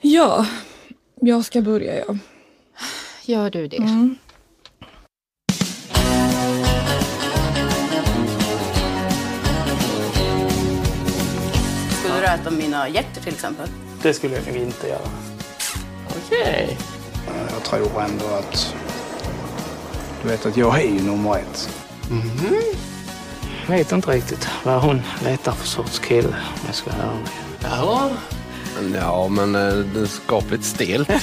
Ja, jag ska börja ja. Gör du det? Mm. Skulle du äta mina hjärtor till exempel? Det skulle jag nog inte göra. Okej. Jag tror ändå att... Du vet att jag är ju nummer ett. Jag vet inte riktigt vad hon letar för sorts kille om jag ska vara ärlig. Ja. Ja, men eh, det är skapligt stelt.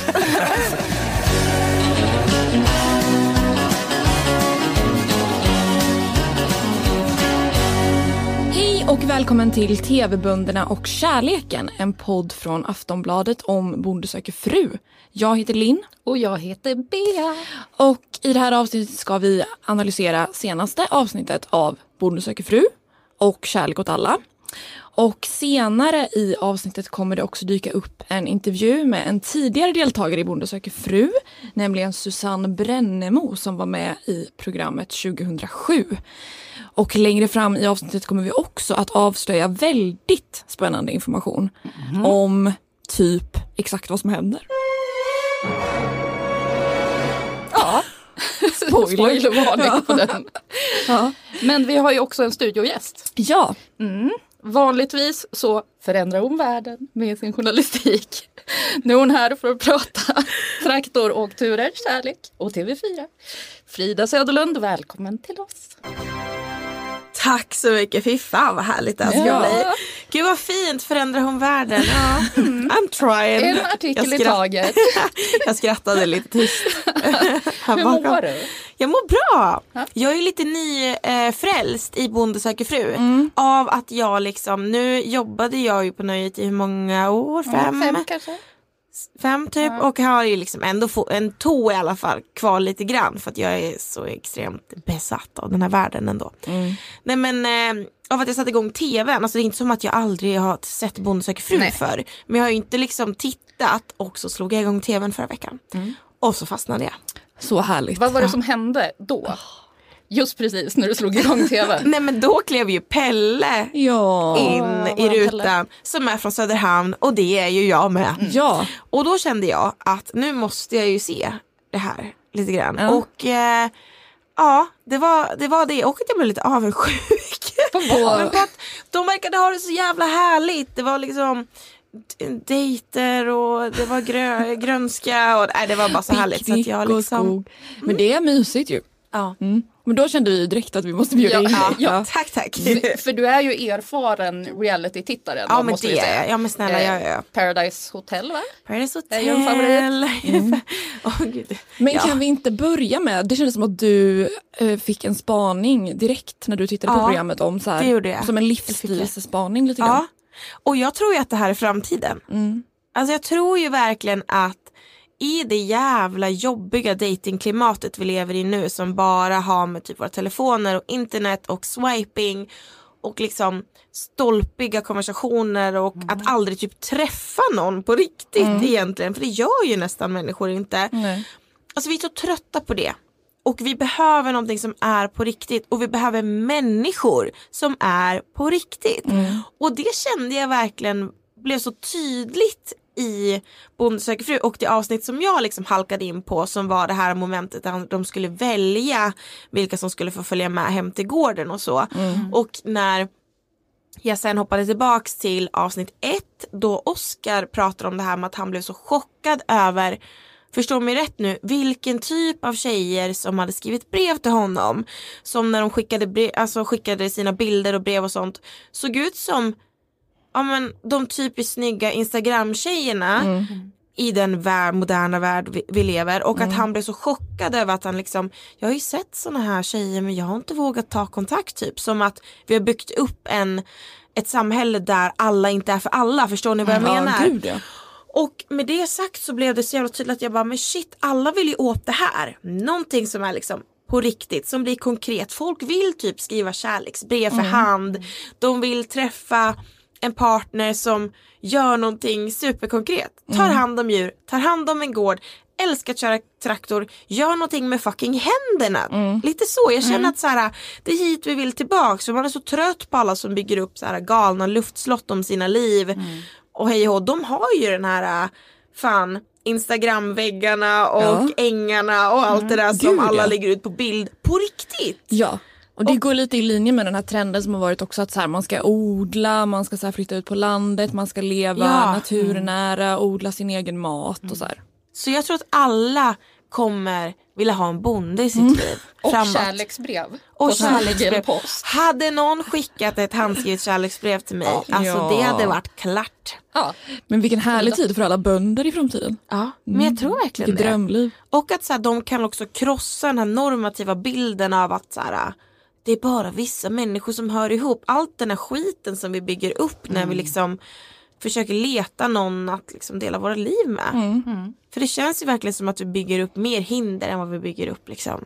Hej och välkommen till TV-bönderna och kärleken. En podd från Aftonbladet om Bonde söker fru. Jag heter Linn Och jag heter Bea. och i det här avsnittet ska vi analysera senaste avsnittet av Bonde söker fru och Kärlek åt alla. Och senare i avsnittet kommer det också dyka upp en intervju med en tidigare deltagare i Bonde söker fru, nämligen Susanne Brännemo som var med i programmet 2007. Och längre fram i avsnittet kommer vi också att avslöja väldigt spännande information om typ exakt vad som händer. Ja. Spoiler. Spoilervarning på den. Ja. Men vi har ju också en studiogäst. ja, Vanligtvis så förändrar hon världen med sin journalistik. Nu är hon här för att prata traktoråkturer, kärlek och TV4. Frida Söderlund, välkommen till oss. Tack så mycket, fy fan vad härligt det här ska Ja. bli. Gud vad fint, förändrar hon världen? Ja. Mm, I'm trying. En artikel Jag i taget. Jag skrattade lite tyst. Hur mår du? Jag mår bra. Ja. Jag är lite nyfrälst i Bonde söker fru. Mm. Av att jag liksom, nu jobbade jag ju på Nöjet i hur många år? Fem? Fem kanske? Fem typ och har ju liksom ändå få, en tå i alla fall kvar lite grann för att jag är så extremt besatt av den här världen ändå. Nej men eh, av att jag satte igång tvn, alltså det är inte som att jag aldrig har sett Bonde söker fru Nej. för men jag har ju inte liksom tittat och så slog jag igång tvn förra veckan. Och så fastnade jag. så härligt. Vad var det som hände då? Just precis när du slog igång tvn. Nej men då klev ju Pelle Ja. in i Pelle. rutan som är från Söderhamn och det är ju jag med. Ja. Och då kände jag att nu måste jag ju se det här lite grann. Ja. Och eh, ja, det var, det var det. Och att jag blev lite avundsjuk. På men på att de verkade ha det så jävla härligt. Det var liksom dejter och det var grö, grönska och nej, det var bara så härligt. Så att jag och liksom, skog. Men det är mysigt ju. ja. Mm. Men då kände vi direkt att vi måste bjuda Ja, in dig. Ja, tack tack. För du är ju erfaren reality-tittare. Ja men det är jag. Ja men snälla Eh, jag är Paradise Hotel va? Paradise är ju en favorit. Hotel. Åh, gud. Men Ja. kan vi inte börja med, det kändes som att du eh, fick en spaning direkt när du tittade på Ja, programmet om så här, det gjorde jag. som en livsstilsspaning lite Ja, grann. och jag tror ju att det här är framtiden. Mm. Alltså jag tror ju verkligen att i det jävla jobbiga datingklimatet vi lever i nu som bara har med typ våra telefoner och internet och swiping och liksom stolpiga konversationer och att aldrig typ träffa någon på riktigt egentligen för det gör ju nästan människor inte. Nej. Alltså vi är så trötta på det. Och vi behöver någonting som är på riktigt och vi behöver människor som är på riktigt. Och det kände jag verkligen blev så tydligt i Bonde söker fru och det avsnitt som jag liksom halkade in på som var det här momentet där de skulle välja vilka som skulle få följa med hem till gården och så. Och när jag sen hoppade tillbaks till avsnitt ett då Oscar pratar om det här med att han blev så chockad över Förstå mig rätt nu, vilken typ av tjejer som hade skrivit brev till honom som när de skickade, brev, alltså skickade sina bilder och brev och sånt såg ut som ja, men, de typiskt snygga Instagram-tjejerna i den värld, moderna värld vi, vi lever och att han blev så chockad över att han liksom jag har ju sett såna här tjejer men jag har inte vågat ta kontakt typ som att vi har byggt upp en ett samhälle där alla inte är för alla, förstår ni vad jag menar? Ja, gud ja. Och med det sagt så blev det så jävla tydligt att jag bara, men shit, alla vill ju åt det här. Någonting som är liksom på riktigt, som blir konkret. Folk vill typ skriva kärleksbrev för hand. De vill träffa en partner som gör någonting superkonkret. Tar hand om djur, tar hand om en gård, älskar att köra traktor, gör någonting med fucking händerna. Lite så, jag känner att så här, det är hit vi vill tillbaks. För man är så trött på alla som bygger upp så här galna luftslott om sina liv. Och hej och de har ju den här äh, fan Instagramväggarna och Ja. ängarna och allt det där som Gud, alla ja. lägger ut på bild på riktigt. Ja. Och det går lite i linje med den här trenden som har varit också att så här, man ska odla, man ska så här, flytta ut på landet, man ska leva Ja. naturnära, odla sin egen mat och så här. Så jag tror att alla kommer vilja ha en bonde i sitt Mm. liv Och framåt. kärleksbrev. Och på kärleksbrev. post. Hade någon skickat ett handskrivet kärleksbrev till mig, alltså Ja. det hade varit klart. Ja. Men vilken härlig tid för alla bönder i framtiden. Ja, men jag tror verkligen Vilket det. drömliv. Och att så här, de kan också krossa den här normativa bilden av att så här, det är bara vissa människor som hör ihop. Allt den här skiten som vi bygger upp när vi liksom försöker leta någon att liksom dela våra liv med. För det känns ju verkligen som att vi bygger upp mer hinder än vad vi bygger upp liksom,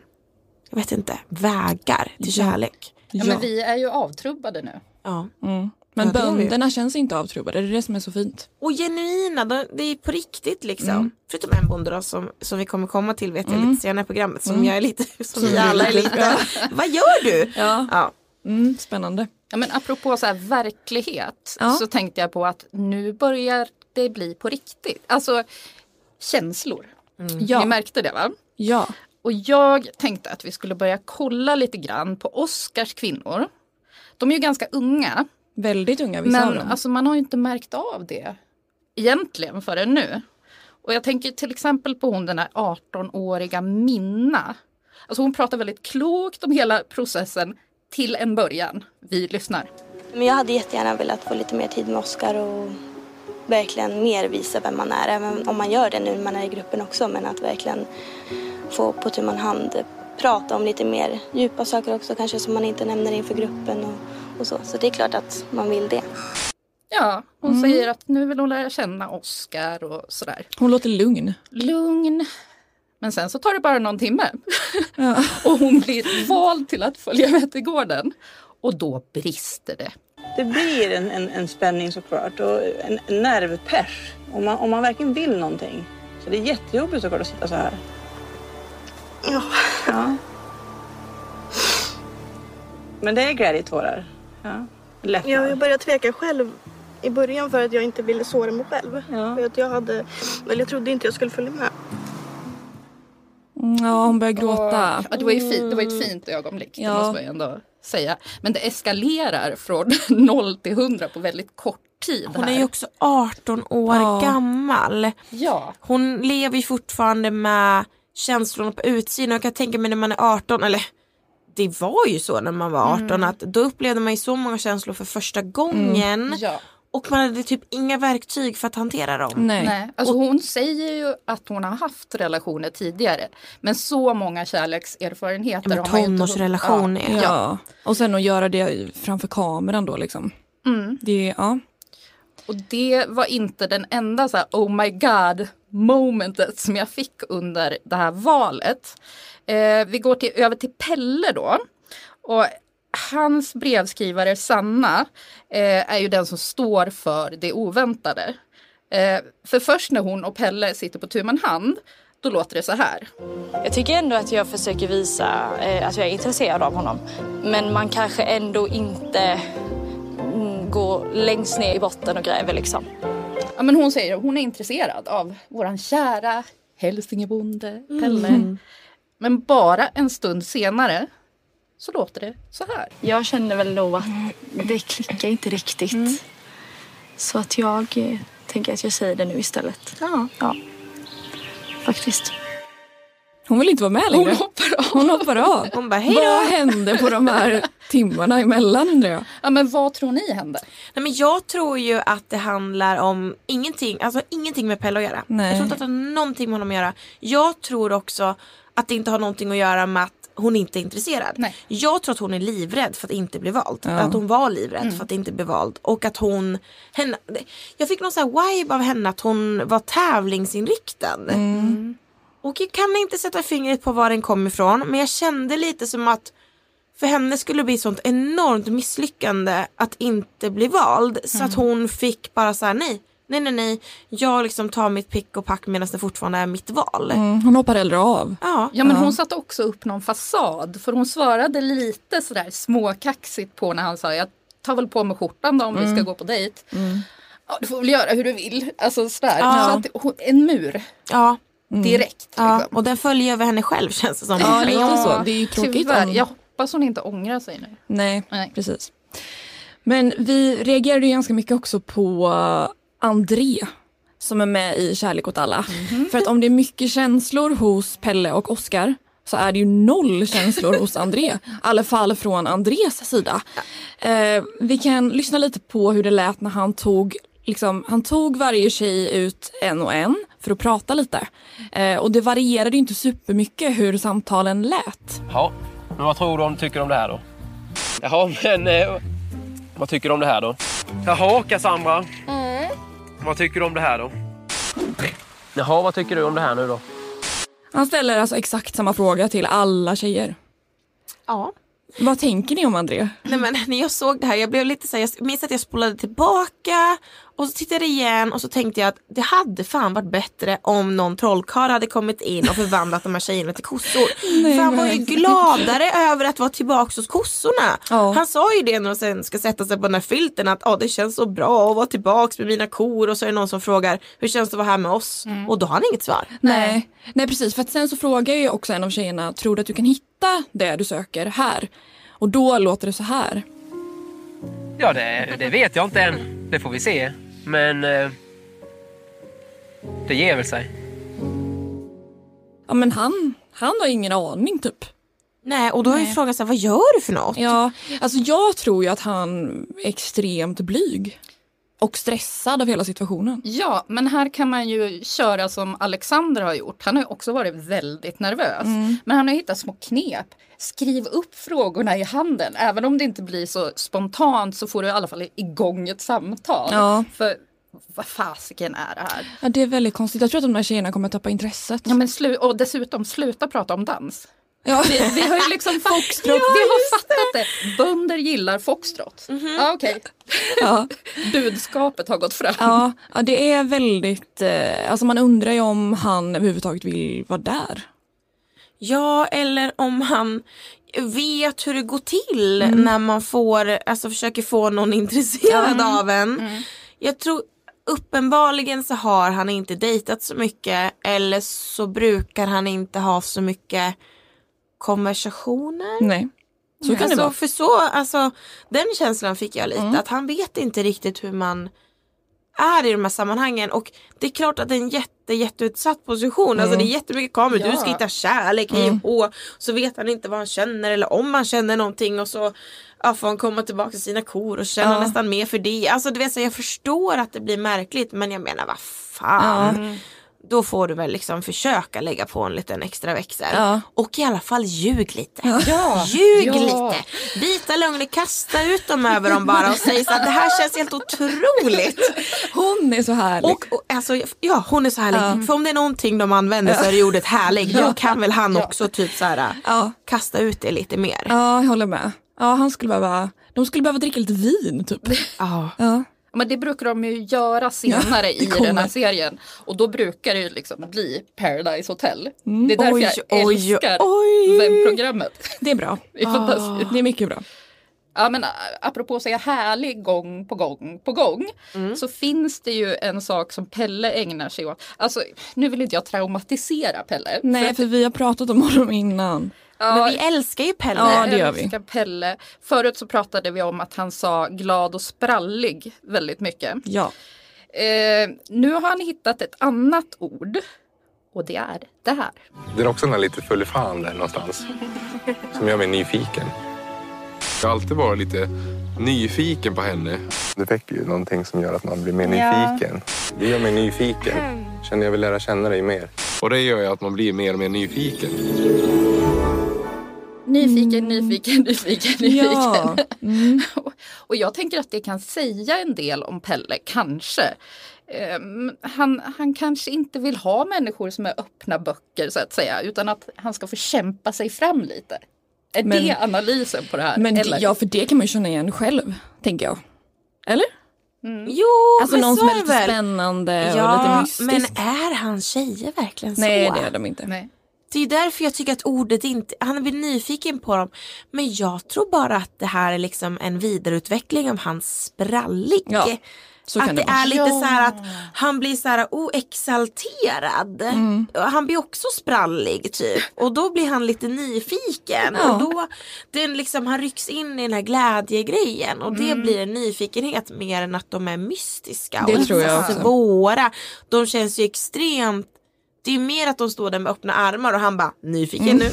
jag vet inte, vägar till kärlek. Ja, men vi är ju avtrubbade nu. Ja. Mm. Men Ja, bönderna känns inte avtrubbade, det är det som är så fint. Och genuina, de- det är på riktigt liksom. Mm. Förutom en bonde då som, som vi kommer komma till vet jag lite senare i programmet som jag är lite, som vi alla är lite- vad gör du? Ja. Ja. Mm, spännande. Ja, men apropå så här verklighet Ja. så tänkte jag på att nu börjar det bli på riktigt. Alltså känslor. Ja. Ni märkte det va? Ja. Och jag tänkte att vi skulle börja kolla lite grann på Oscars kvinnor. De är ju ganska unga. Väldigt unga vissa av Men dem. alltså, man har ju inte märkt av det egentligen förrän nu. Och jag tänker till exempel på hon den här 18-åriga Minna. Alltså hon pratar väldigt klokt om hela processen till en början. Vi lyssnar. Men jag hade jättegärna velat få lite mer tid med Oscar och verkligen mer visa vem man är. Även om man gör det nu när man är i gruppen också. Men att verkligen få på tu man hand prata om lite mer djupa saker också kanske som man inte nämner inför gruppen och, och så. Så det är klart att man vill det. Ja, hon säger att nu vill hon lära känna Oscar och sådär. Hon låter lugn. Lugn. Men sen så tar det bara någon timme. och hon blir vald till att följa med till gården. Och då brister det. Det blir en, en, en spänning såklart och en, en nervpers om man, om man verkligen vill någonting. Så det är jättejobbigt såklart att sitta så här. Ja. Ja. Men det är glädjetårar. Ja. Lättnad. Ja, jag började tveka själv i början för att jag inte ville såra mig själv. Ja. För att jag hade, eller jag trodde inte jag skulle följa med. Mm, Ja, hon börjar gråta. Ja, det, var ju fint, det var ett fint ögonblick, det Ja. måste man ju ändå säga. Men det eskalerar från 0 till 100 på väldigt kort tid. Hon här. är ju också 18 år Ja. gammal. Ja, Hon lever ju fortfarande med känslorna på utsidan. Jag kan tänka mig när man är 18, eller det var ju så när man var 18 att då upplevde man ju så många känslor för första gången. ja. Och man hade typ inga verktyg för att hantera dem. Nej. Nej. Alltså hon säger ju att hon har haft relationer tidigare. Men så många kärlekserfarenheter Men ju inte tonårsrelation Ja. är... Ja. Och sen att göra det framför kameran då liksom. Mm. Det, ja. Och det var inte den enda så här, oh my god momentet som jag fick under det här valet. Eh, vi går till, över till Pelle då. Och hans brevskrivare Sanna eh, är ju den som står för det oväntade. Eh, för först när hon och Pelle sitter på tu man hand då låter det så här. Jag tycker ändå att jag försöker visa eh, att jag är intresserad av honom. Men man kanske ändå inte mm, går längst ner i botten och gräver liksom. Ja, men hon säger att hon är intresserad av våran kära hälsingebonde Pelle. Men bara en stund senare så låter det så här. Jag känner väl nog att det klickar inte riktigt. Så att jag eh, tänker att jag säger det nu istället. Ja. Ja, faktiskt. Hon vill inte vara med Hon längre. hoppar av. Hon hoppar av. Hon bara hej Vad då. hände på de här timmarna emellan undrar jag? Ja, men vad tror ni hände? Nej, men jag tror ju att det handlar om ingenting, alltså ingenting med Pelle att göra. Nej. Jag tror inte att det har någonting med honom att göra. Jag tror också att det inte har någonting att göra med att hon inte är intresserad. Nej. Jag tror att hon är livrädd för att inte bli vald. Ja. Att hon var livrädd för att inte bli vald. Och att hon, henne, jag fick någon sån här vibe av henne att hon var tävlingsinriktad. Och jag kan inte sätta fingret på var den kom ifrån men jag kände lite som att för henne skulle det bli sånt enormt misslyckande att inte bli vald. Så att hon fick bara så här: nej, nej, nej, nej. Jag liksom tar mitt pick och pack medan det fortfarande är mitt val. Mm, hon hoppar hellre av. Ja. Ja men hon satte också upp någon fasad för hon svarade lite sådär småkaxigt på när han sa jag tar väl på mig skjortan då om vi ska gå på dejt. Ja, du får väl göra hur du vill. Alltså sådär. Ja. Så att, hon- en mur Ja. direkt. ja. liksom. Och den följer över henne själv känns det som. Ja, lite så. Det är ju tråkigt Tyvärr. om- Jag hoppas hon inte ångrar sig nu. Nej, Nej. precis. Men vi reagerade ju ganska mycket också på André som är med i Kärlek åt alla. För att om det är mycket känslor hos Pelle och Oscar så är det ju noll känslor hos André. I alla fall från Andrés sida. Eh, vi kan lyssna lite på hur det lät när han tog Liksom, han tog varje tjej ut en och en för att prata lite. Eh, och det varierade ju inte supermycket hur samtalen lät. Ja, men vad tror du om, tycker om det här då? Jaha, men eh, vad tycker du om det här då? Jaha, Cassandra. Vad tycker du om det här då? Jaha, vad tycker du om det här nu då? Han ställer alltså exakt samma fråga till alla tjejer. Ja. Vad tänker ni om André? Nej men när jag såg det här, jag blev lite så här, jag minns att jag spolade tillbaka och så tittade jag igen och så tänkte jag att det hade fan varit bättre om någon trollkarl hade kommit in och förvandlat de här tjejerna till kossor. Nej, För han var ju gladare över att vara tillbaka hos kossorna. Ja. Han sa ju det när de sen ska sätta sig på den här filten att ah, det känns så bra att vara tillbaka med mina kor och så är det någon som frågar hur känns det att vara här med oss? Och då har han inget svar. Nej. Nej precis, för att sen så frågar ju också en av tjejerna, tror du att du kan hitta det du söker här? Och då låter det så här. Ja, det, det vet jag inte än. Det får vi se. Men eh, det ger väl sig. Ja men han, han har ingen aning typ. Nej och då är ju frågan så här, vad gör du för något? Ja, alltså jag tror ju att han är extremt blyg. Och stressad av hela situationen. Ja, men här kan man ju köra som Alexander har gjort. Han har också varit väldigt nervös. Men han har hittat små knep. Skriv upp frågorna i handen. Även om det inte blir så spontant så får du i alla fall igång ett samtal. Ja. För vad fasiken är det här? Ja, det är väldigt konstigt. Jag tror att de där tjejerna kommer tappa intresset. Ja, men slu- och dessutom sluta prata om dans. Ja. Vi, vi har ju liksom foxtrot, vi har fattat det. Bönder gillar foxtrot. Ja, okej. Ja. Budskapet har gått fram. Ja, ja, det är väldigt, eh, alltså man undrar ju om han överhuvudtaget vill vara där. Ja, eller om han vet hur det går till när man får, alltså försöker få någon intresserad av en. Jag tror uppenbarligen så har han inte dejtat så mycket eller så brukar han inte ha så mycket konversationer. Nej, så kan alltså, det vara. För så, alltså, den känslan fick jag lite, Mm. att han vet inte riktigt hur man är i de här sammanhangen och det är klart att det är en jätte, jätteutsatt position. Alltså Mm. det är jättemycket kameror, du ska Ja. hitta kärlek, hej och hå. Så vet han inte vad han känner eller om han känner någonting och så ja, får han komma tillbaka till sina kor och känna Ja. nästan mer för det. Alltså du vet, så jag förstår att det blir märkligt men jag menar vad fan. Då får du väl liksom försöka lägga på en liten extra växel. Ja. Och i alla fall ljug lite. Ja. Ljug Ja. lite. Bita lögner, kasta ut dem över dem bara och säg så att det här känns helt otroligt. Hon är så härlig. Och, och alltså, ja hon är så härlig. Ja. För om det är någonting de använder så är det ordet härlig. Då kan väl han också typ så här ja. kasta ut det lite mer. ja, jag håller med. Ja, han skulle behöva, de skulle behöva dricka lite vin typ. Ja. Ja. Men det brukar de ju göra senare det i den här serien. Och då brukar det ju liksom bli Paradise Hotel. Det är därför Oj, jag oj, älskar oj. webbprogrammet. Det är bra. Det är fantastiskt. Det är mycket bra. Ja, men apropå att säga härlig gång på gång på gång Mm. så finns det ju en sak som Pelle ägnar sig åt. Alltså, nu vill inte jag traumatisera Pelle. Nej, att- för vi har pratat om honom innan. Ja, Men vi älskar ju Pelle. Ja, det gör vi. älskar Pelle. Förut så pratade vi om att han sa glad och sprallig väldigt mycket. Ja. Eh, nu har han hittat ett annat ord. Och det är det här. Det är också den här lite full fan där någonstans. Som gör mig nyfiken. Jag har alltid varit lite nyfiken på henne. Det väcker ju någonting som gör att man blir mer Ja. nyfiken. Det gör mig nyfiken. Känner jag vill lära känna dig mer. Och det gör ju att man blir mer och mer nyfiken. Nyfiken, nyfiken, nyfiken, nyfiken. Ja. Mm. Och jag tänker att det kan säga en del om Pelle, kanske. Ehm, han, han kanske inte vill ha människor som är öppna böcker så att säga, utan att han ska få kämpa sig fram lite. Är Men- det analysen på det här? Men eller? ja, för det kan man ju känna igen själv, tänker jag. Eller? Jo, Alltså men någon så som är lite väl. spännande och lite Ja, mystisk. men är hans tjejer verkligen så? Nej, det är de inte. Nej. Det är därför jag tycker att ordet inte, han blir nyfiken på dem. Men jag tror bara att det här är liksom en vidareutveckling av hans sprallig. Ja, Så kan att det det, vara. är lite Ja. så här att han blir så här oexalterad. Mm. Och Han blir också sprallig typ. Och då blir han lite nyfiken. Ja. Och då, den liksom, han rycks in i den här glädjegrejen. Och det Mm. blir en nyfikenhet mer än att de är mystiska. Det och tror jag också. svåra. De känns ju extremt det är mer att de står där med öppna armar och han bara nyfiken nu.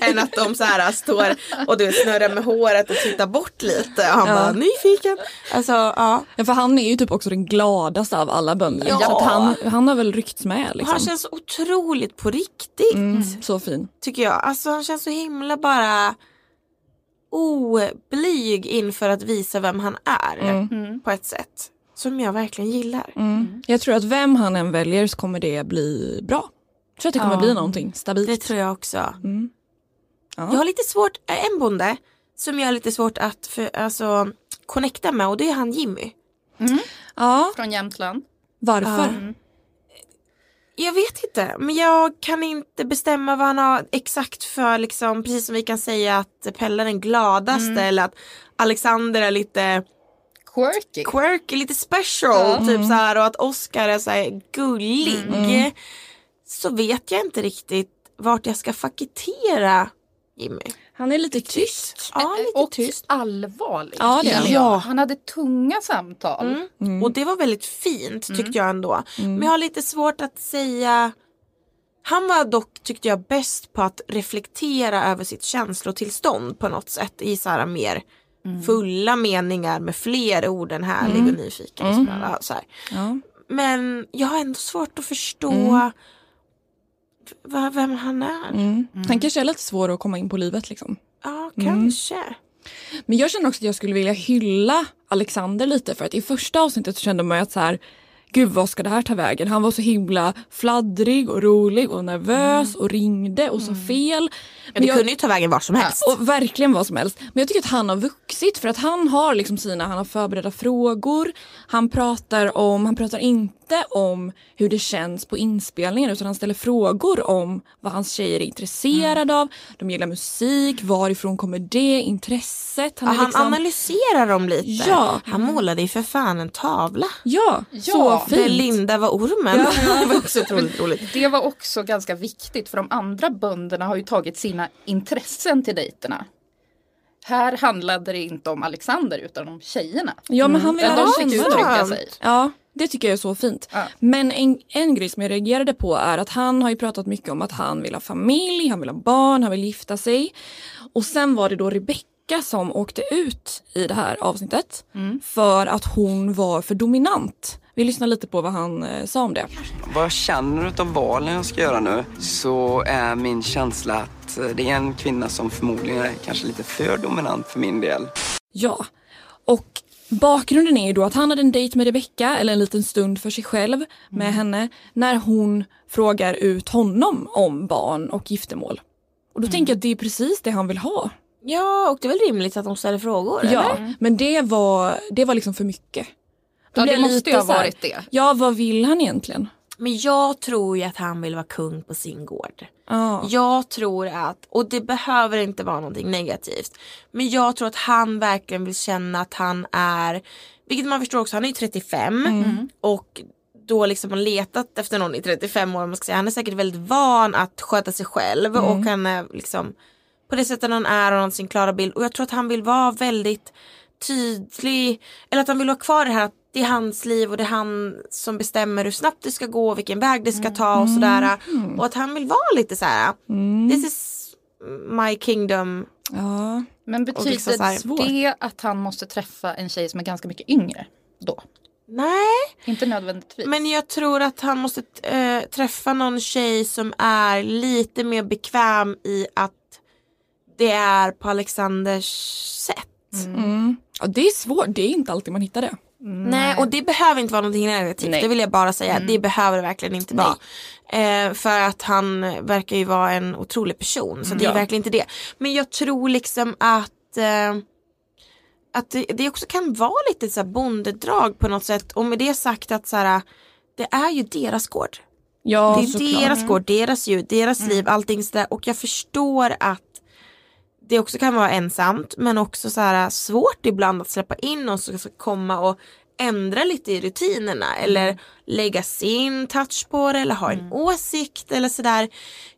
än att de så här står och du snurrar med håret och tittar bort lite. Och han Ja. bara nyfiken. Alltså ja. Ja, för han är ju typ också den gladaste av alla bönder. Ja. Han, han har väl ryckts med liksom. han känns otroligt på riktigt. Mm, så fin. Tycker jag. Alltså han känns så himla bara oblyg inför att visa vem han är. Mm. På ett sätt. Som jag verkligen gillar. Mm. Jag tror att vem han än väljer så kommer det bli bra. Jag tror att det kommer Ja. bli någonting stabilt. Det tror jag också. Mm. Ja. Jag har lite svårt, äh, en bonde som jag har lite svårt att för, alltså, connecta med och det är han Jimmy. Ja. Från Jämtland. Varför? Ja. Jag vet inte, men jag kan inte bestämma vad han har exakt för liksom, precis som vi kan säga att Pelle är den gladaste Mm. eller att Alexander är lite quirky, quirky lite special typ Mm. så här och att Oscar är så här gullig. Mm. Så vet jag inte riktigt vart jag ska fakitera Jimmy. Han är lite tyst. Ja, lite och tyst. allvarlig. Ja, det är han. ja. Han hade tunga samtal. Mm. Och det var väldigt fint tyckte Mm. jag ändå. Men jag har lite svårt att säga han var dock, tyckte jag, bäst på att reflektera över sitt känslotillstånd på något sätt i så här mer fulla meningar med fler ord än härlig Mm. och nyfiken. Och Mm. sådär, så. Ja. Men jag har ändå svårt att förstå Mm. vem han är. Mm. Han kanske är lite svår att komma in på livet liksom. Ja, Mm. kanske. Men jag känner också att jag skulle vilja hylla Alexander lite för att i första avsnittet så kände man ju att så här Gud vad ska det här ta vägen? Han var så himla fladdrig och rolig och nervös och ringde och så fel. Ja, det kunde ju ta vägen var som helst. Och verkligen vad som helst. Men jag tycker att han har vuxit för att han har liksom sina, han har förberedda frågor. Han pratar om, han pratar inte om hur det känns på inspelningen utan han ställer frågor om vad hans tjejer är intresserade av. De gillar musik, varifrån kommer det, intresset. Han, är han liksom- analyserar dem lite. Ja. Han målade ju för fan en tavla. Ja, Ja. så fint. Där Linda var ormen. Ja. det var också otroligt roligt. Det var också ganska viktigt för de andra bönderna har ju tagit sina intressen till dejterna. Här handlade det inte om Alexander utan om tjejerna. Ja men han vill Där ha de fick uttrycka sig. Ja, det tycker jag är så fint. Men en, en grej som jag reagerade på är att han har ju pratat mycket om att han vill ha familj, han vill ha barn, han vill gifta sig. Och sen var det då Rebecca som åkte ut i det här avsnittet för att hon var för dominant. Vi lyssnar lite på vad han eh, sa om det. Vad jag känner utav valen jag ska göra nu så är min känsla att eh, det är en kvinna som förmodligen är kanske lite för dominant för min del. Ja, och bakgrunden är ju då att han hade en dejt med Rebecca, eller en liten stund för sig själv med henne, när hon frågar ut honom om barn och giftermål. Och då tänker jag att det är precis det han vill ha. Ja, och det är väl rimligt att de ställer frågor? Ja, eller? men det var, det var liksom för mycket. Ja, det måste ju ha varit det. Ja, vad vill han egentligen? Men jag tror ju att han vill vara kung på sin gård. Ja. Jag tror att, och det behöver inte vara någonting negativt. Men jag tror att han verkligen vill känna att han är, vilket man förstår också, han är ju 35 Mm. och då liksom har letat efter någon i 35 år. Man ska säga. Han är säkert väldigt van att sköta sig själv Mm. och han är liksom på det sättet han är och har sin klara bild. Och jag tror att han vill vara väldigt tydlig, eller att han vill vara kvar i det här att det är hans liv och det är han som bestämmer hur snabbt det ska gå, vilken väg det ska ta och sådär. Mm. Och att han vill vara lite så här. this is my kingdom. Ja. Men Och betyder liksom det att han måste träffa en tjej som är ganska mycket yngre då? Nej. Inte nödvändigtvis. Men jag tror att han måste äh, träffa någon tjej som är lite mer bekväm i att det är på Alexanders sätt. Mm. Ja, det är svårt, det är inte alltid man hittar det. Nej och det behöver inte vara någonting negativt. Nej. Det vill jag bara säga. Mm. Det behöver det verkligen inte vara. Eh, för att han verkar ju vara en otrolig person. Så Mm. det är Ja. verkligen inte det. Men jag tror liksom att eh, att det, det också kan vara lite så här bondedrag på något sätt. Och med det sagt att så här, det är ju deras gård. Ja, det är deras Mm. gård, deras djur, deras liv, allting sådär. Och jag förstår att det också kan vara ensamt men också så här svårt ibland att släppa in någon som ska komma och ändra lite i rutinerna eller lägga sin touch på det eller ha en åsikt eller sådär.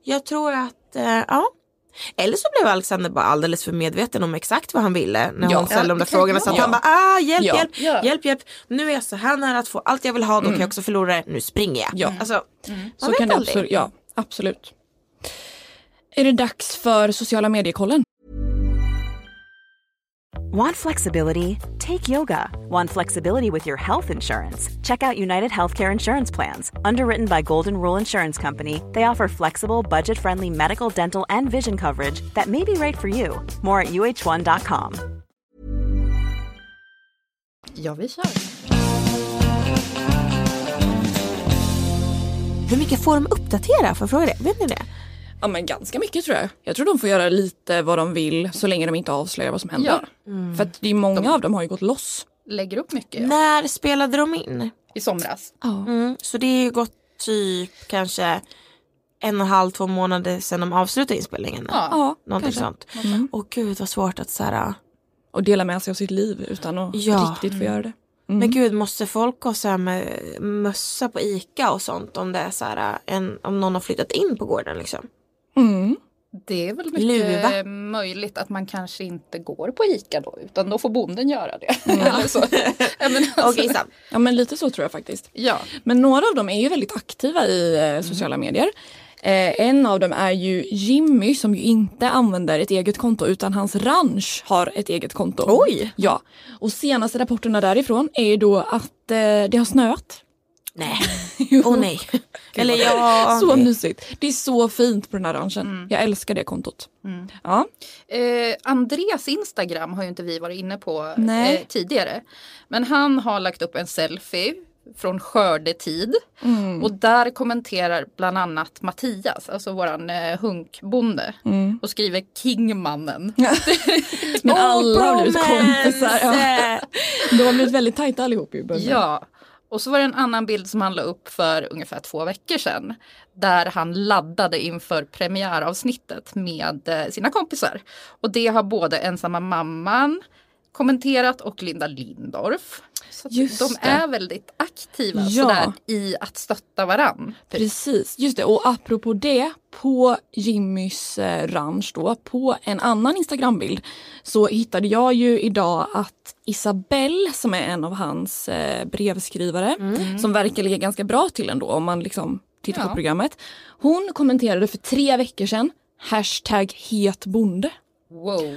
Jag tror att, eh, ja. Eller så blev Alexander bara alldeles för medveten om exakt vad han ville när Ja. hon ställde Ja, de där kan frågorna. Så att vara. han bara, ah, hjälp, Ja. hjälp, Ja. hjälp, hjälp. Nu är jag så här nära att få allt jag vill ha, då kan Mm. jag också förlora det. Nu springer jag. Ja. Alltså, Så man vet kan det absolut, ja, absolut. Är det dags för sociala mediekollen? Want flexibility? Take yoga. Want flexibility with your health insurance? Check out United Healthcare Insurance Plans. Underwritten by Golden Rule Insurance Company, they offer flexible, budget friendly medical, dental, and vision coverage that may be right for you. More at uh1.com. Ja, vi kör. Hur mycket får de uppdatera? Får jag fråga det? Vet ni det? Ja men ganska mycket tror jag. Jag tror de får göra lite vad de vill så länge de inte avslöjar vad som händer. Ja. För att det är många av dem har ju gått loss. Lägger upp mycket. När spelade de in? I somras. Mm, så det är ju gått typ kanske en och en halv, två månader sedan de avslutade inspelningen. Ja, ja, Någonting kanske. sånt. Mm. Och gud vad svårt att så här, Och dela med sig av sitt liv utan att Ja. riktigt få göra det. Mm. Men gud måste folk gå så här med mössa på ICA och sånt om det är så här, en, om någon har flyttat in på gården liksom. Mm. Det är väl mycket Luva. möjligt att man kanske inte går på ICA då utan då får bonden göra det. Eller så. Ja, men alltså, sant. Ja men lite så tror jag faktiskt. Ja. Men några av dem är ju väldigt aktiva i eh, sociala medier. Eh, en av dem är ju Jimmy som ju inte använder ett eget konto utan hans ranch har ett eget konto. Oj! Ja. Och senaste rapporterna därifrån är ju då att eh, det har snöat. Nej. Åh nej. Eller ja. så nej. mysigt. Det är så fint på den här ranchen. Jag älskar det kontot. Ja. Eh, Andreas Instagram har ju inte vi varit inne på eh, tidigare. Men han har lagt upp en selfie från skördetid. Mm. Och där kommenterar bland annat Mattias, alltså våran eh, hunkbonde. Mm. Och skriver Kingmannen. Men alla har blivit kompisar. Ja. De har blivit väldigt tajta allihop början. Ja. Och så var det en annan bild som han la upp för ungefär två veckor sedan. Där han laddade inför premiäravsnittet med eh, sina kompisar. Och det har både ensamma mamman kommenterat och Linda Lindorff. Så Just de det. är väldigt aktiva Ja. sådär, i att stötta varann. Precis, just det. Och apropå det, på Jimmys eh, ranch då, på en annan Instagrambild så hittade jag ju idag att Isabelle som är en av hans eh, brevskrivare som verkar ligga ganska bra till ändå om man liksom tittar Ja. på programmet. Hon kommenterade för tre veckor sedan hashtag het bonde. Wow,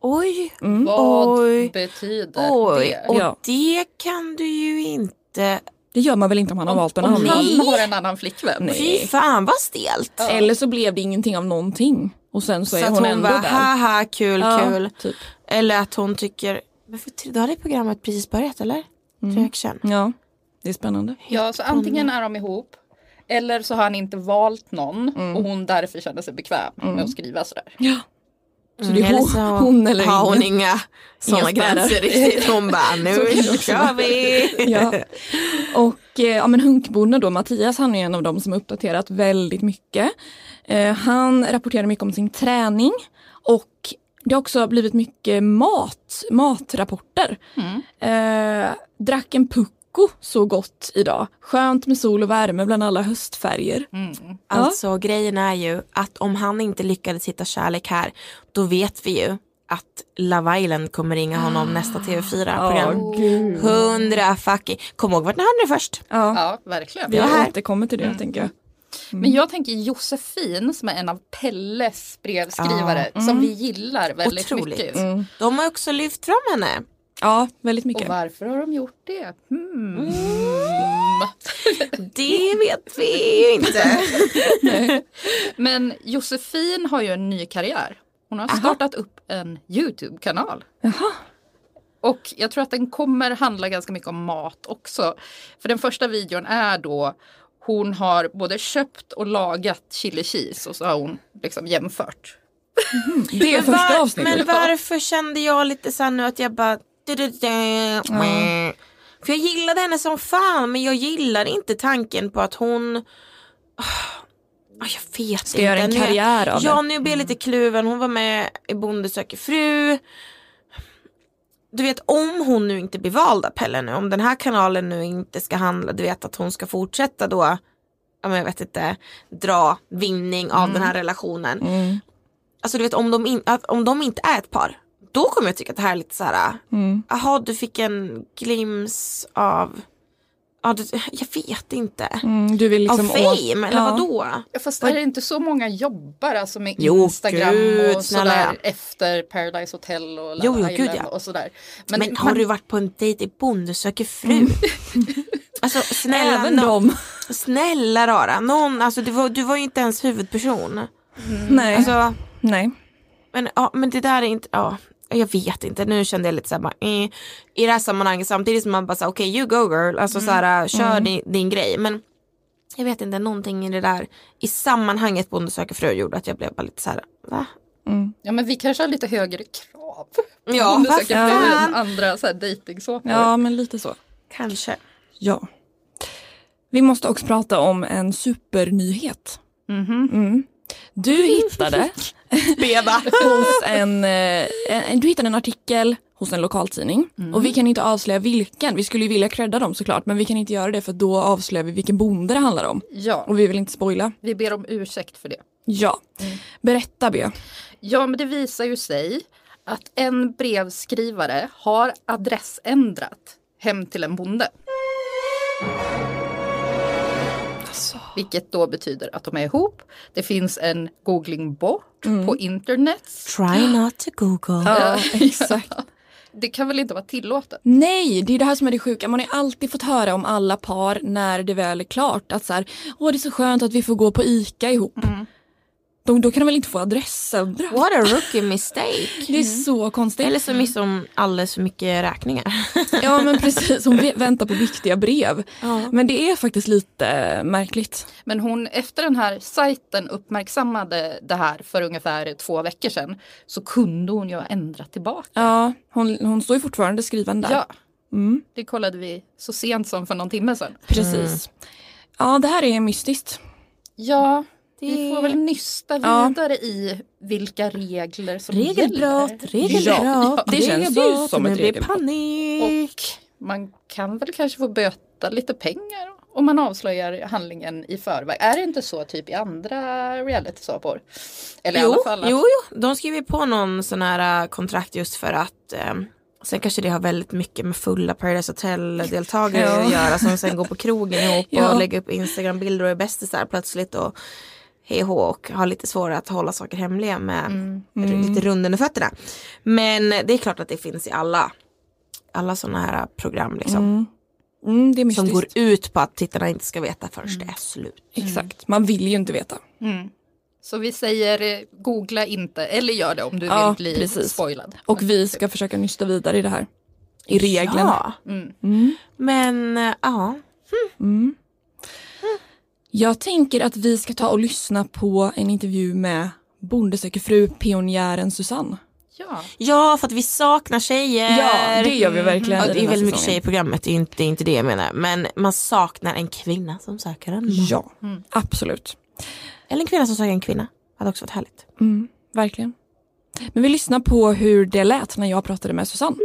Oj. vad Oj. betyder Oj. det? Och Ja. det kan du ju inte. Det gör man väl inte om man har valt en Om annan? han har en annan flickvän. Nej. Fy fan vad stelt. Eller så blev det ingenting av någonting. Och sen så, Så är hon, hon ändå bara där. haha kul Ja, kul. Typ. Eller att hon tycker, men för, då hade programmet precis börjat eller? Mm. Sedan. Ja, det är spännande. Ja, så antingen är de ihop eller så har han inte valt någon Mm. och hon därför känner sig bekväm med att skriva sådär. Ja. Så Mm, det är eller hon, så hon eller har hon inga sådana gränser riktigt. Hon bara nu kör vi. Ja. Och eh, ja, men hunkbonden då, Mattias, han är en av dem som har uppdaterat väldigt mycket. Eh, han rapporterar mycket om sin träning och det har också blivit mycket mat, matrapporter. Eh, drack en pucko så gott idag. Skönt med sol och värme bland alla höstfärger. Alltså grejen är ju att om han inte lyckades hitta kärlek här då vet vi ju att Love Island kommer ringa honom nästa TV4-program. Åh, gud. Hundra fucking. Kom ihåg vart ni hörde det först. Ja, Ja, verkligen. vi återkommer till det tänker jag. Men jag tänker Josefin som är en av Pelles brevskrivare Ja. som Mm. vi gillar väldigt Otroligt. mycket. Mm. De har också lyft fram henne. Ja, väldigt Och mycket. varför har de gjort det? Hmm. Det vet vi inte. Men Josefin har ju en ny karriär. Hon har startat upp en Youtube-kanal. Jaha. Och jag tror att den kommer handla ganska mycket om mat också. För den första videon är då hon har både köpt och lagat chili cheese och så har hon liksom jämfört. Det är Men, första var, avsnittet. men varför kände jag lite så här nu att jag bara meh. För jag gillade henne som fan men jag gillar inte tanken på att hon Ah, jag vet Ska inte. göra en Nu karriär av Ja det. nu blir jag lite kluven. Hon var med i Bonde söker fru. du vet om hon nu inte blir vald av Pelle nu, om den här kanalen nu inte ska handla, du vet att hon ska fortsätta då, ja, jag vet inte, dra vinning av Mm. den här relationen. Alltså du vet om de, in, om de inte är ett par, då kommer jag tycka att det här är lite så här, Mm. jaha du fick en glims av, ja, du, jag vet inte. Mm, du vill liksom av fame, eller Ja. vadå? Ja, fast är det inte så många jobbar alltså med Jo, Instagram gud, och sådär efter Paradise Hotel och Jo, jo, gud, ja. och sådär. Men, har du varit på en dejt i Bonde söker fru? Mm. alltså snälla, Även nå- dem. snälla rara, någon, alltså, du, var, du var ju inte ens huvudperson. Nej. Alltså, Nej. men, ja, men det där är inte, ja, jag vet inte, nu kände jag lite såhär bara, eh, i det här sammanhanget samtidigt som man bara okej you go girl, alltså Mm. såhär, kör Mm. din, din grej. Men jag vet inte, någonting i det där, i sammanhanget Bonde söker fru gjorde att jag blev bara lite såhär, va? Ja men vi kanske har lite högre krav. Ja, vad söker fru än andra så här dejtingsåpor. Ja, men lite så. Kanske. Ja. Vi måste också prata om en supernyhet. Mm. Du hittade hos en, eh, en, du hittade en artikel hos en lokaltidning och vi kan inte avslöja vilken. Vi skulle ju vilja credda dem såklart men vi kan inte göra det för då avslöjar vi vilken bonde det handlar om. Ja. Och vi vill inte spoila. Vi ber om ursäkt för det. Ja. Berätta Bea. Ja men det visar ju sig att en brevskrivare har adressändrat hem till en bonde. Vilket då betyder att de är ihop. Det finns en googlingboard på internet. Try not to google. Ja, exakt. Det kan väl inte vara tillåtet? Nej, det är det här som är det sjuka. Man har alltid fått höra om alla par när det väl är klart. Att så här, åh det är så skönt att vi får gå på ICA ihop. Då, då kan de väl inte få adressändrat? What a rookie mistake. Det är så konstigt. Eller så missar de alldeles för mycket räkningar. Ja men precis, hon väntar på viktiga brev. Men det är faktiskt lite märkligt. Men hon, efter den här sajten uppmärksammade det här för ungefär två veckor sedan så kunde hon ju ha ändrat tillbaka. Ja, hon, hon står ju fortfarande skriven där. Ja, Mm, det kollade vi så sent som för någon timme sedan. precis. Ja, det här är mystiskt. Ja, vi får väl nysta Ja. vidare i vilka regler som Regelbrott, gäller. regelbrott, Ja, det känns ju som ett regelbrott. panik. Och man kan väl kanske få böta lite pengar om man avslöjar handlingen i förväg. Är det inte så typ i andra realitysåpor? Eller jo, fall jo, jo, de skriver på någon sån här äh, kontrakt just för att eh, Sen kanske det har väldigt mycket med fulla Paradise Hotel-deltagare Ja. att göra som sen går på krogen ihop Ja. och lägger upp Instagram-bilder och är bästisar plötsligt och hej och har lite svårare att hålla saker hemliga med Mm. lite rund under fötterna. Men det är klart att det finns i alla, alla sådana här program liksom. Mm. Mm, det är Som går ut på att tittarna inte ska veta förrän det är slut. Exakt, man vill ju inte veta. Mm. Så vi säger eh, googla inte eller gör det om du Ja, vill bli precis. spoilad. Och vi ska försöka nysta vidare i det här. I reglerna. Ja. Mm. Mm. Men äh, ja, Mm. Jag tänker att vi ska ta och lyssna på en intervju med Bonde söker fru, pionjären Susanne. Ja. Ja, för att vi saknar tjejer. Ja, det gör vi verkligen Ja, i det är väldigt mycket tjejer i programmet, det är inte, det är inte det jag menar. Men man saknar en kvinna som söker en man. Ja, absolut. Eller en kvinna som söker en kvinna. Hade också varit härligt. Mm, verkligen. Men vi lyssnar på hur det lät när jag pratade med Susanne.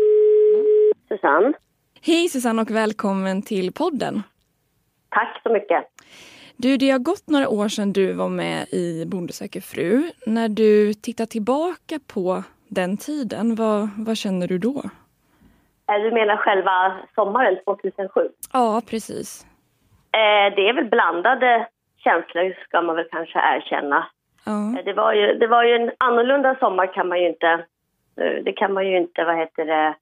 Susanne. Hej Susanne och välkommen till podden. Tack så mycket. Du, det har gått några år sedan du var med i Bonde söker fru. När du tittar tillbaka på den tiden, vad, vad känner du då? Eh, Du menar själva sommaren 2007? Ja, precis. Eh, Det är väl blandade känslor ska man väl kanske erkänna. Ja. Eh, Det var ju, det var ju en annorlunda sommar kan man ju inte, det kan man ju inte, vad heter det,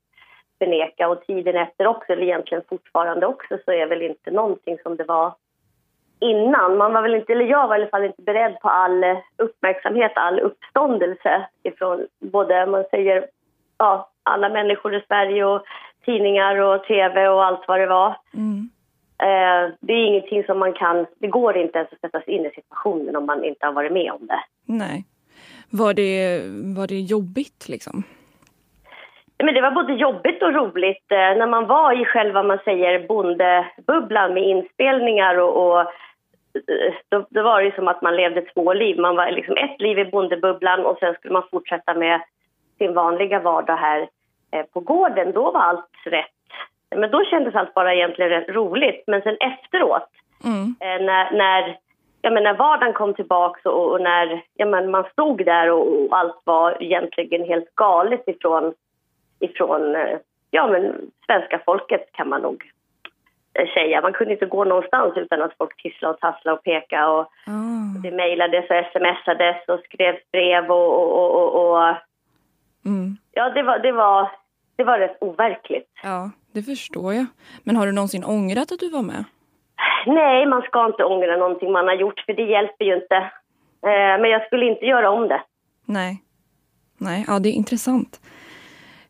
förneka. Och tiden efter också, eller egentligen fortfarande också, så är väl inte någonting som det var innan. Man var väl inte, eller jag var i alla fall inte beredd på all uppmärksamhet, all uppståndelse ifrån både, man säger, ja, alla människor i Sverige och tidningar och tv och allt vad det var. Mm. Eh, det är ingenting som man kan, det går inte ens att sätta sig in i situationen om man inte har varit med om det. Nej. Var det, var det jobbigt liksom? Men det var både jobbigt och roligt eh, när man var i själva man säger bondebubblan med inspelningar och, och då, då var det som att man levde två liv. Man var liksom ett liv i bondebubblan och sen skulle man fortsätta med sin vanliga vardag här eh, på gården, då var allt rätt. Men då kändes allt bara egentligen rätt roligt. Men sen efteråt, Mm. eh, när, när, ja, men när vardagen kom tillbaka och, och när ja, men man stod där och, och allt var egentligen helt galet ifrån, ifrån eh, ja, men svenska folket kan man nog eh, säga. Man kunde inte gå någonstans utan att folk tisslade och tasslade och pekade. Och Ah. det mejlades och smsades och skrevs brev och, och, och, och, och Mm. ja, det var, det, var, det var rätt overkligt. Ja, det förstår jag. Men har du någonsin ångrat att du var med? Nej, man ska inte ångra någonting man har gjort för det hjälper ju inte. Eh, men jag skulle inte göra om det. Nej. Nej, ja det är intressant.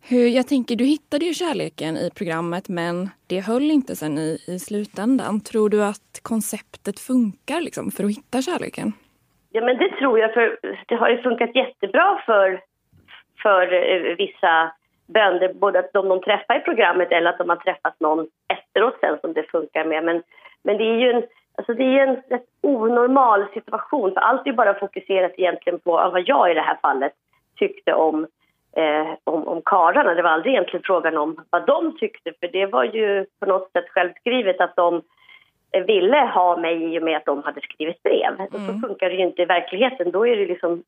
Hur, jag tänker, du hittade ju kärleken i programmet men det höll inte sen i, i slutändan. Tror du att konceptet funkar liksom för att hitta kärleken? Ja, men det tror jag, för det har ju funkat jättebra för, för eh, vissa bönder, både att de de träffar i programmet eller att de har träffat någon efteråt sen som det funkar med. Men, men det är ju en, alltså det är en rätt onormal situation, för allt är ju bara fokuserat egentligen på ah, vad jag i det här fallet tyckte om, eh, om, om karlarna. Det var aldrig egentligen frågan om vad de tyckte, för det var ju på något sätt självskrivet att de ville ha mig i och med att de hade skrivit brev. Och så funkar det ju inte i verkligheten. Då är det liksom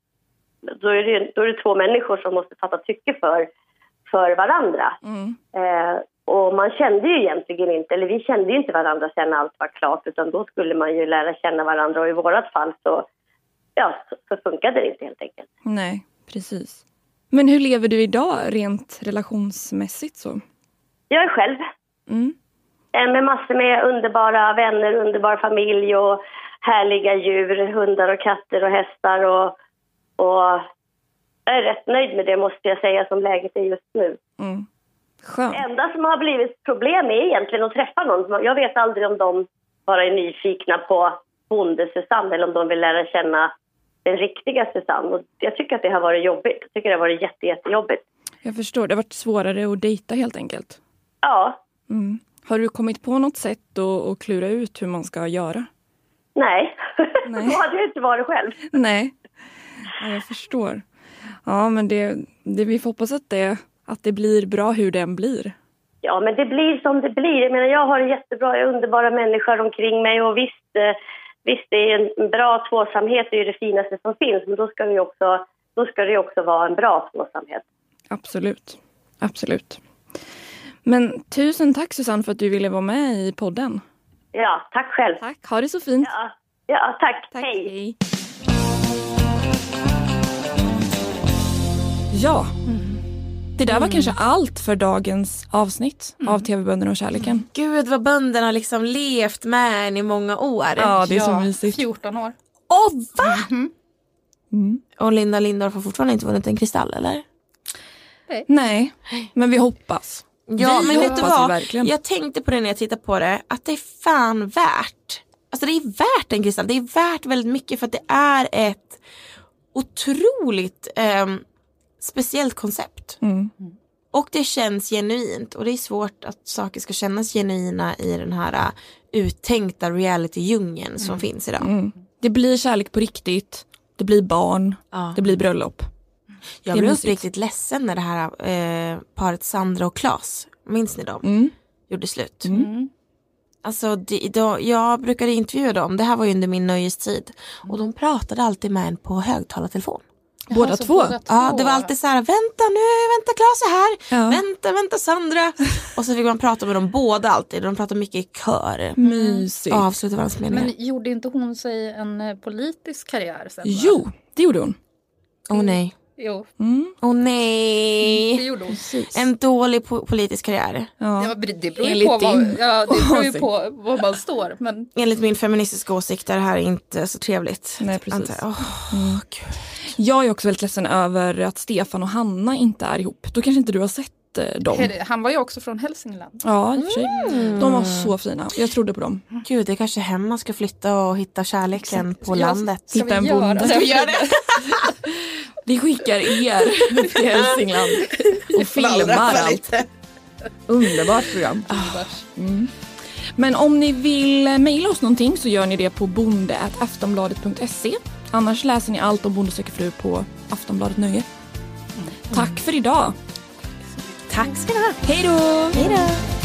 då är det, då är det två människor som måste fatta tycke för, för varandra. Eh, och man kände ju egentligen inte, eller vi kände ju inte varandra sen allt var klart utan då skulle man ju lära känna varandra och i vårat fall så, ja, så, så funkade det inte helt enkelt. Nej, precis. Men hur lever du idag rent relationsmässigt så? Jag är själv. Mm. Eh, Med massor med underbara vänner, underbar familj och härliga djur, hundar och katter och hästar och, och jag är rätt nöjd med det måste jag säga som läget är just nu. Mm. Skönt. Det enda som har blivit problem är egentligen att träffa någon. Jag vet aldrig om de bara är nyfikna på bonde-Susanne eller om de vill lära känna den riktiga Susanne. Och jag tycker att det har varit jobbigt. Jag tycker det har varit jätte, jättejobbigt. Jag förstår, det har varit svårare att dejta helt enkelt. Ja, Mm. Har du kommit på något sätt att, klura ut hur man ska göra? nej. Då hade jag inte varit själv. Nej, ja, jag förstår. Ja, men det, det, vi får hoppas att det, att det blir bra hur det än blir. Ja, men det blir som det blir. Jag menar, jag har jättebra, underbara människor omkring mig och visst, eh, visst det är en bra tvåsamhet, det är det finaste som finns, men då ska det ju också, då ska det också vara en bra tvåsamhet. Absolut. Absolut. Men tusen tack Susanne för att du ville vara med i podden. Ja, tack själv. Tack, ha det så fint. Ja, ja tack. Hej. Hej. Ja. Det där var kanske allt för dagens avsnitt av TV-bönderna och kärleken. Gud vad bönderna har liksom levt med en i många år. Ja, det är så mysigt. 14 år. Åh, va? Och Linda Lindorff har fortfarande inte vunnit en kristall, eller? Nej, men vi hoppas. Ja, vi men vet du vad? verkligen. Jag tänkte på det när jag tittade på det, att det är fan värt. Alltså det är värt en kristall. Det är värt väldigt mycket för att det är ett otroligt ehm, speciellt koncept. Mm. Och det känns genuint och det är svårt att saker ska kännas genuina i den här uh, uttänkta reality-djungeln som finns idag. Mm. Det blir kärlek på riktigt. Det blir barn. Det blir bröllop. Jag blev uppriktigt ledsen när det här eh, paret Sandra och Klas, minns ni dem? Mm. Gjorde slut. Alltså det, då, jag brukade intervjua dem, det här var ju under min nöjestid. Och de pratade alltid med en på högtalartelefon. Båda Jaha, så två? båda Ja, två. det var alltid så här, vänta nu, vänta Klas är här, Ja. vänta, vänta Sandra. och så fick man prata med dem båda alltid, de pratade mycket i kör. Mysigt. Avsluta varandras meningar. Men gjorde inte hon sig en eh, politisk karriär sen? va? Jo, det gjorde hon. Åh nej. Jo, Åh nej. det gjorde hon. En dålig po- politisk karriär. Ja. Ja, det beror ju på, vad, ja, det beror ju på var man står. Men Enligt min feministiska åsikt är det här inte så trevligt. Nej, precis. Åh, Mm. Jag är också väldigt ledsen över att Stefan och Hanna inte är ihop. Då kanske inte du har sett dem. han var ju också från Hälsingland. Ja, i och för sig. Mm. De var så fina. Jag trodde på dem. Gud, det är kanske hem man ska flytta och hitta kärleken på Ja, landet. ska Hitta en bonde. det? Ska vi göra det? Vi skickar er till Hälsingland och filmar allt. Underbart program. Mm. Men om ni vill eh, mejla oss någonting så gör ni det på bonde.aftonbladet.se. Annars läser ni allt om Bonde söker fru på Aftonbladet Nöje. Tack för idag. Tack ska ni ha. Hej då! Hej då!